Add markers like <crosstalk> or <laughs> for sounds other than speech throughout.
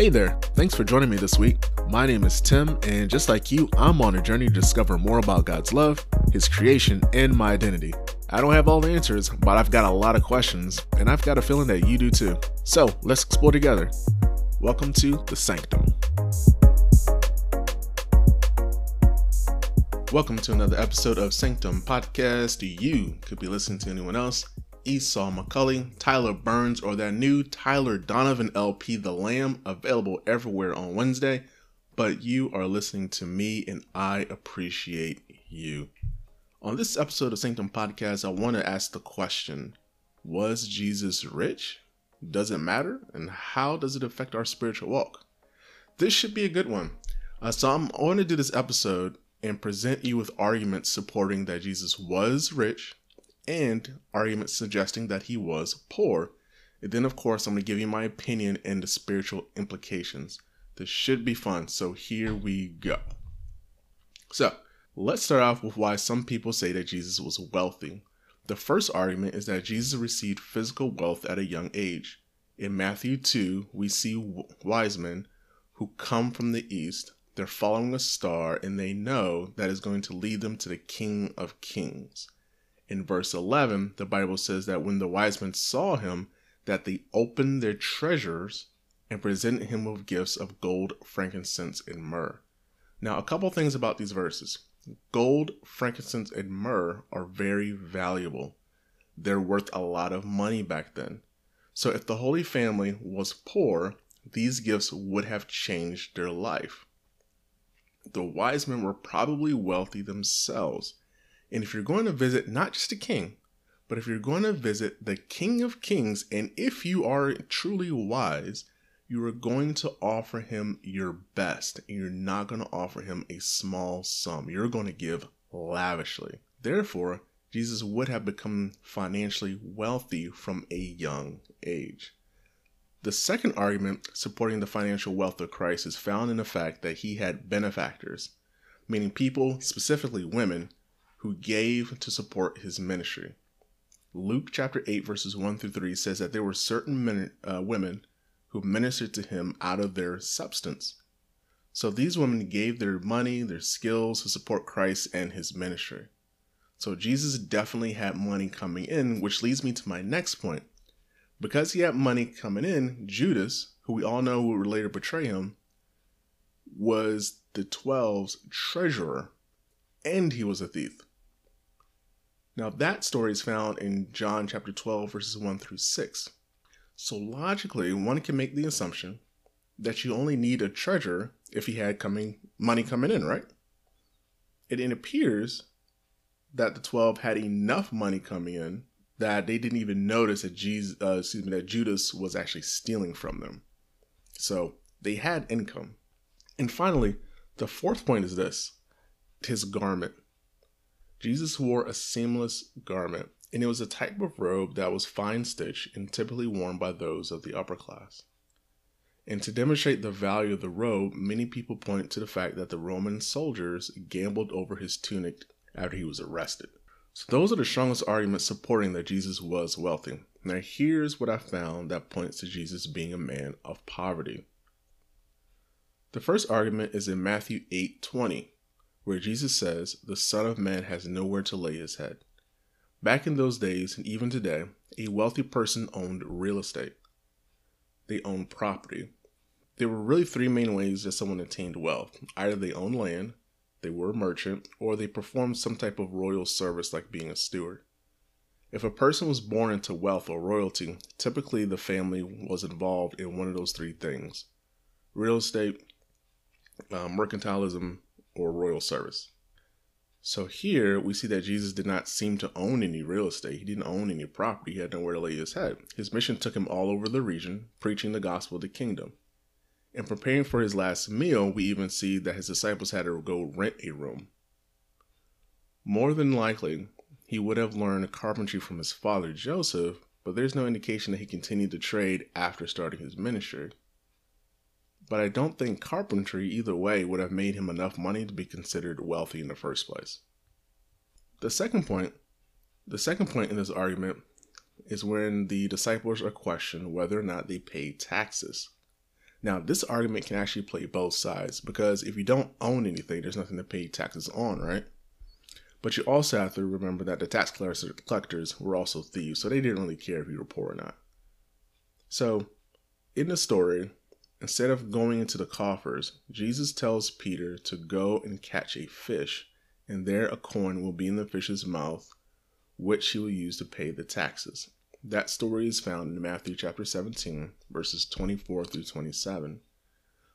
Hey there, thanks for joining me this week. My name is Tim, and just like you, I'm on a journey to discover more about God's love, His creation, and my identity. I don't have all the answers, but I've got a lot of questions, and I've got a feeling that you do too. So let's explore together. Welcome to The Sanctum. Welcome to another episode of Sanctum Podcast. You could be listening to anyone else. Esau McCaulley, Tyler Burns, or that new Tyler Donovan LP, The Lamb, available everywhere on Wednesday. But you are listening to me, and I appreciate you. On this episode of Sanctum Podcast, I want to ask the question Was Jesus rich? Does it matter? And how does it affect our spiritual walk? This should be a good one. Uh, so I'm going to do this episode and present you with arguments supporting that Jesus was rich and arguments suggesting that he was poor. And then, of course, I'm going to give you my opinion and the spiritual implications. This should be fun, so here we go. So, let's start off with why some people say that Jesus was wealthy. The first argument is that Jesus received physical wealth at a young age. In Matthew 2, we see wise men who come from the east they're following a star and they know that is going to lead them to the King of Kings. In verse 11, the Bible says that when the wise men saw him, that they opened their treasures and presented him with gifts of gold, frankincense, and myrrh. Now, a couple things about these verses. Gold, frankincense, and myrrh are very valuable. They're worth a lot of money back then. So, if the Holy Family was poor, these gifts would have changed their life the wise men were probably wealthy themselves. And if you're going to visit not just a king, but if you're going to visit the King of Kings, and if you are truly wise, you are going to offer him your best. You're not going to offer him a small sum. You're going to give lavishly. Therefore, Jesus would have become financially wealthy from a young age. The second argument supporting the financial wealth of Christ is found in the fact that he had benefactors, meaning people, specifically women, who gave to support his ministry. Luke chapter 8, verses 1 through 3 says that there were certain men, uh, women who ministered to him out of their substance. So these women gave their money, their skills to support Christ and his ministry. So Jesus definitely had money coming in, which leads me to my next point because he had money coming in, Judas, who we all know would later betray him, was the 12's treasurer, and he was a thief. Now, that story is found in John chapter 12, verses 1 through 6. So, logically, one can make the assumption that you only need a treasurer if he had coming money coming in, right? It, it appears that the 12 had enough money coming in that they didn't even notice that Jesus, uh, excuse me, that Judas was actually stealing from them. So they had income. And finally, the fourth point is this: his garment. Jesus wore a seamless garment, and it was a type of robe that was fine stitched and typically worn by those of the upper class. And to demonstrate the value of the robe, many people point to the fact that the Roman soldiers gambled over his tunic after he was arrested. So those are the strongest arguments supporting that Jesus was wealthy. Now here's what I found that points to Jesus being a man of poverty. The first argument is in Matthew 8:20, where Jesus says, "The Son of Man has nowhere to lay his head." Back in those days and even today, a wealthy person owned real estate. They owned property. There were really three main ways that someone attained wealth. Either they owned land, they were a merchant, or they performed some type of royal service like being a steward. If a person was born into wealth or royalty, typically the family was involved in one of those three things real estate, uh, mercantilism, or royal service. So here we see that Jesus did not seem to own any real estate. He didn't own any property. He had nowhere to lay his head. His mission took him all over the region, preaching the gospel of the kingdom. In preparing for his last meal, we even see that his disciples had to go rent a room. More than likely, he would have learned carpentry from his father Joseph, but there's no indication that he continued to trade after starting his ministry. But I don't think carpentry, either way, would have made him enough money to be considered wealthy in the first place. The second point, the second point in this argument is when the disciples are questioned whether or not they paid taxes. Now, this argument can actually play both sides because if you don't own anything, there's nothing to pay taxes on, right? But you also have to remember that the tax collectors were also thieves, so they didn't really care if you were poor or not. So, in the story, instead of going into the coffers, Jesus tells Peter to go and catch a fish, and there a coin will be in the fish's mouth, which he will use to pay the taxes. That story is found in Matthew chapter 17, verses 24 through 27.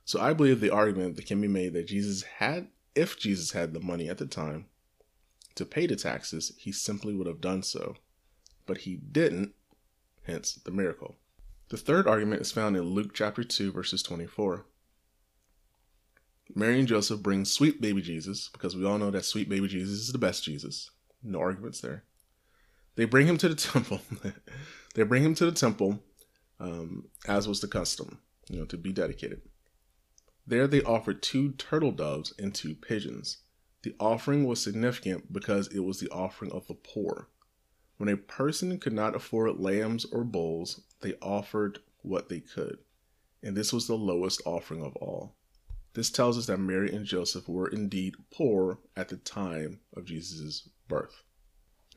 So I believe the argument that can be made that Jesus had, if Jesus had the money at the time to pay the taxes, he simply would have done so. But he didn't, hence the miracle. The third argument is found in Luke chapter 2, verses 24. Mary and Joseph bring sweet baby Jesus, because we all know that sweet baby Jesus is the best Jesus. No arguments there. They bring him to the <laughs> temple. they bring him to the temple, um, as was the custom, you know, to be dedicated. There they offered two turtle doves and two pigeons. The offering was significant because it was the offering of the poor. When a person could not afford lambs or bulls, they offered what they could, and this was the lowest offering of all. This tells us that Mary and Joseph were indeed poor at the time of Jesus' birth.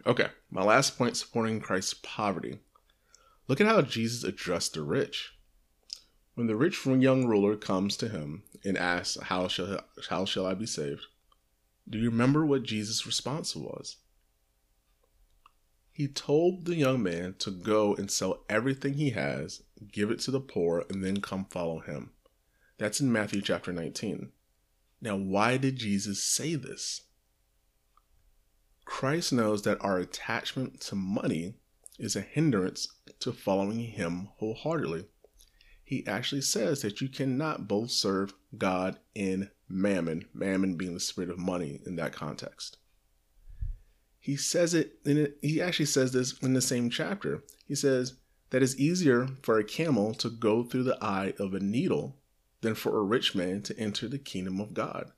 Okay, my last point supporting Christ's poverty. Look at how Jesus addressed the rich. When the rich young ruler comes to him and asks, How shall, how shall I be saved? Do you remember what Jesus' response was? He told the young man to go and sell everything he has, give it to the poor, and then come follow him. That's in Matthew chapter 19. Now, why did Jesus say this? Christ knows that our attachment to money is a hindrance to following Him wholeheartedly. He actually says that you cannot both serve God and mammon, mammon being the spirit of money in that context. He says it, in he actually says this in the same chapter. He says that it's easier for a camel to go through the eye of a needle than for a rich man to enter the kingdom of God.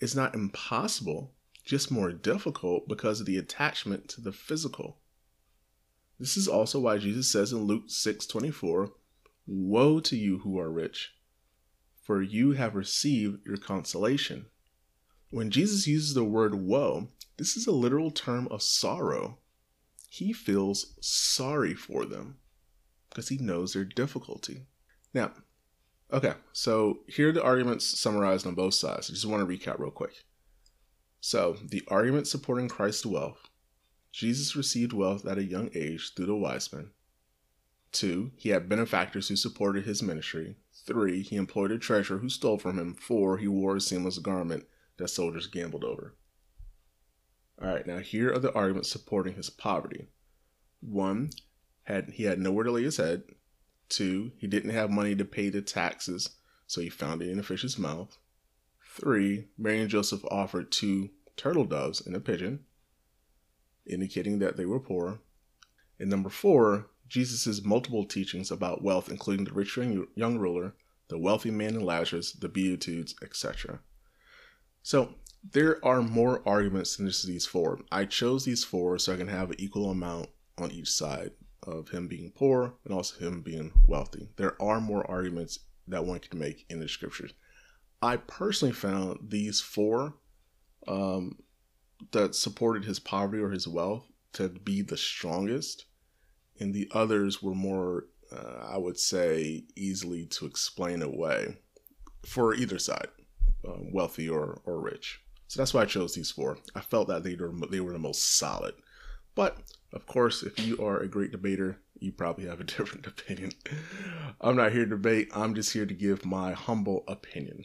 It's not impossible, just more difficult because of the attachment to the physical. This is also why Jesus says in Luke 6:24, "Woe to you who are rich, for you have received your consolation." When Jesus uses the word woe, this is a literal term of sorrow. He feels sorry for them because he knows their difficulty. Now, okay, so here are the arguments summarized on both sides. I just want to recap real quick. So, the argument supporting Christ's wealth Jesus received wealth at a young age through the wise men. Two, he had benefactors who supported his ministry. Three, he employed a treasurer who stole from him. Four, he wore a seamless garment that soldiers gambled over. All right, now here are the arguments supporting his poverty. One, had he had nowhere to lay his head. Two, he didn't have money to pay the taxes, so he found it in a fish's mouth. Three, Mary and Joseph offered two turtle doves and a pigeon, indicating that they were poor. And number four, Jesus' multiple teachings about wealth, including the rich young ruler, the wealthy man and Lazarus, the Beatitudes, etc. So there are more arguments than just these four. I chose these four so I can have an equal amount on each side of him being poor and also him being wealthy. There are more arguments that one can make in the scriptures. I personally found these four um, that supported his poverty or his wealth to be the strongest, and the others were more, uh, I would say, easily to explain away for either side, uh, wealthy or, or rich. So that's why I chose these four. I felt that they were they were the most solid. But of course, if you are a great debater, you probably have a <laughs> different opinion. I'm not here to debate. I'm just here to give my humble opinion.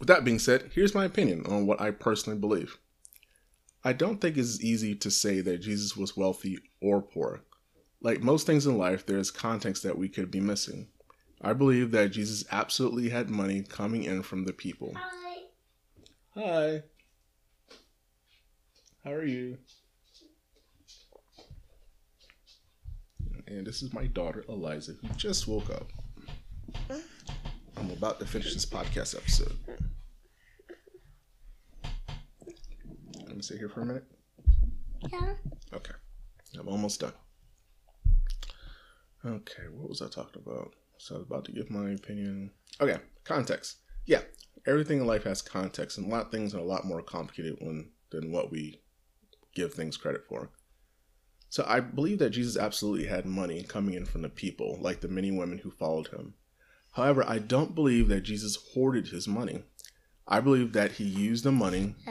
With that being said, here's my opinion on what I personally believe. I don't think it's easy to say that Jesus was wealthy or poor. Like most things in life, there is context that we could be missing. I believe that Jesus absolutely had money coming in from the people. Hi. Hi. How are you? And this is my daughter, Eliza, who just woke up. I'm about to finish this podcast episode. Let me sit here for a minute. Yeah. Okay. I'm almost done. Okay, what was I talking about? So I was about to give my opinion. Okay, context. Yeah, everything in life has context, and a lot of things are a lot more complicated when, than what we give things credit for. So I believe that Jesus absolutely had money coming in from the people, like the many women who followed him. However, I don't believe that Jesus hoarded his money. I believe that he used the money. <laughs>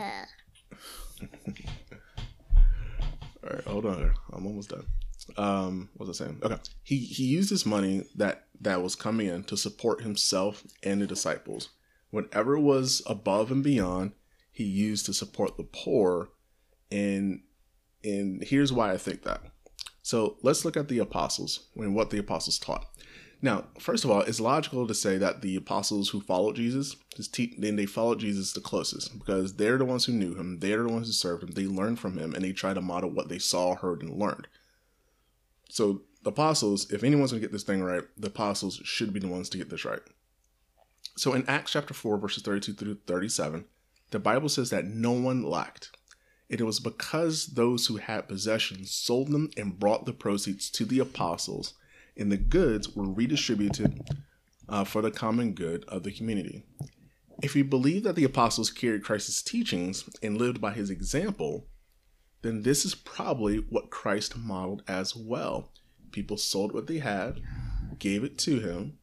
All right, hold on. I'm almost done. Um, what was I saying? Okay, he he used his money that that was coming in to support himself and the disciples. Whatever was above and beyond, he used to support the poor. And and here's why I think that. So let's look at the apostles and what the apostles taught. Now, first of all, it's logical to say that the apostles who followed Jesus, te- then they followed Jesus the closest because they're the ones who knew him, they're the ones who served him, they learned from him, and they try to model what they saw, heard, and learned. So the apostles, if anyone's going to get this thing right, the apostles should be the ones to get this right. So in Acts chapter 4, verses 32 through 37, the Bible says that no one lacked. It was because those who had possessions sold them and brought the proceeds to the apostles and the goods were redistributed uh, for the common good of the community. If we believe that the apostles carried Christ's teachings and lived by his example, then this is probably what Christ modeled as well. People sold what they had, gave it to him,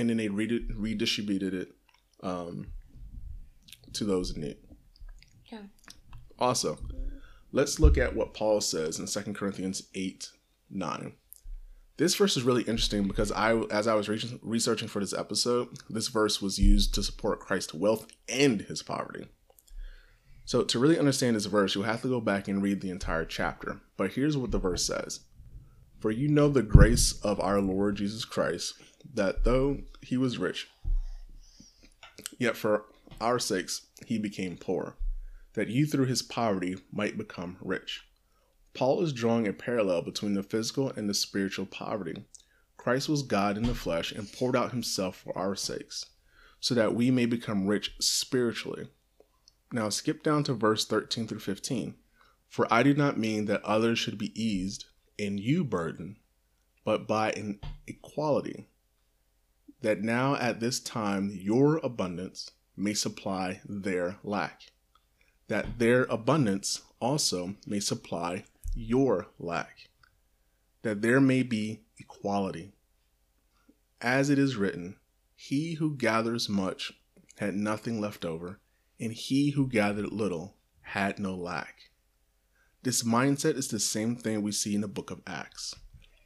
and then they redistributed it um, to those in need. Yeah. Also, let's look at what Paul says in 2 Corinthians 8 9. This verse is really interesting because I, as I was re- researching for this episode, this verse was used to support Christ's wealth and his poverty. So, to really understand this verse, you'll have to go back and read the entire chapter. But here's what the verse says For you know the grace of our Lord Jesus Christ, that though he was rich, yet for our sakes he became poor, that you through his poverty might become rich. Paul is drawing a parallel between the physical and the spiritual poverty. Christ was God in the flesh and poured out himself for our sakes, so that we may become rich spiritually. Now skip down to verse 13 through 15. For I do not mean that others should be eased and you burden, but by an equality, that now at this time your abundance may supply their lack, that their abundance also may supply your lack, that there may be equality. As it is written, He who gathers much had nothing left over, and he who gathered little had no lack. This mindset is the same thing we see in the book of Acts.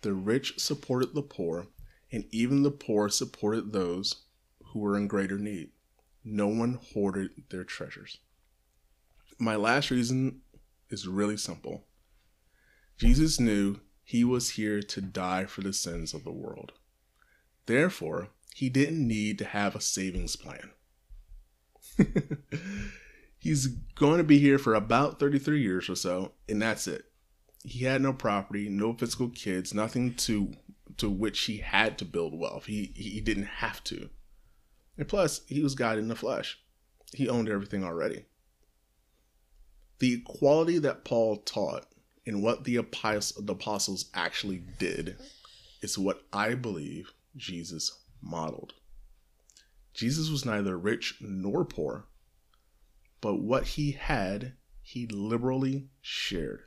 The rich supported the poor, and even the poor supported those who were in greater need. No one hoarded their treasures. My last reason is really simple Jesus knew he was here to die for the sins of the world. Therefore, he didn't need to have a savings plan. <laughs> He's going to be here for about 33 years or so, and that's it. He had no property, no physical kids, nothing to to which he had to build wealth. He he didn't have to. And plus, he was God in the flesh. He owned everything already. The equality that Paul taught and what the apostles actually did is what I believe Jesus modeled. Jesus was neither rich nor poor, but what he had, he liberally shared.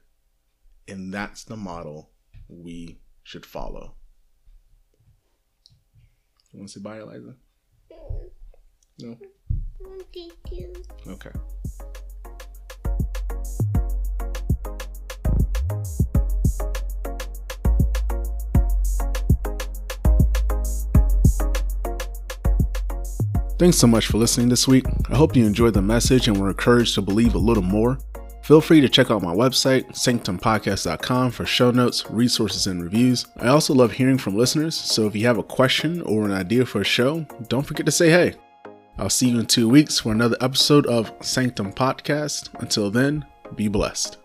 And that's the model we should follow. You want to say bye, Eliza? No? Okay. Thanks so much for listening this week. I hope you enjoyed the message and were encouraged to believe a little more. Feel free to check out my website, sanctumpodcast.com, for show notes, resources, and reviews. I also love hearing from listeners, so if you have a question or an idea for a show, don't forget to say hey. I'll see you in two weeks for another episode of Sanctum Podcast. Until then, be blessed.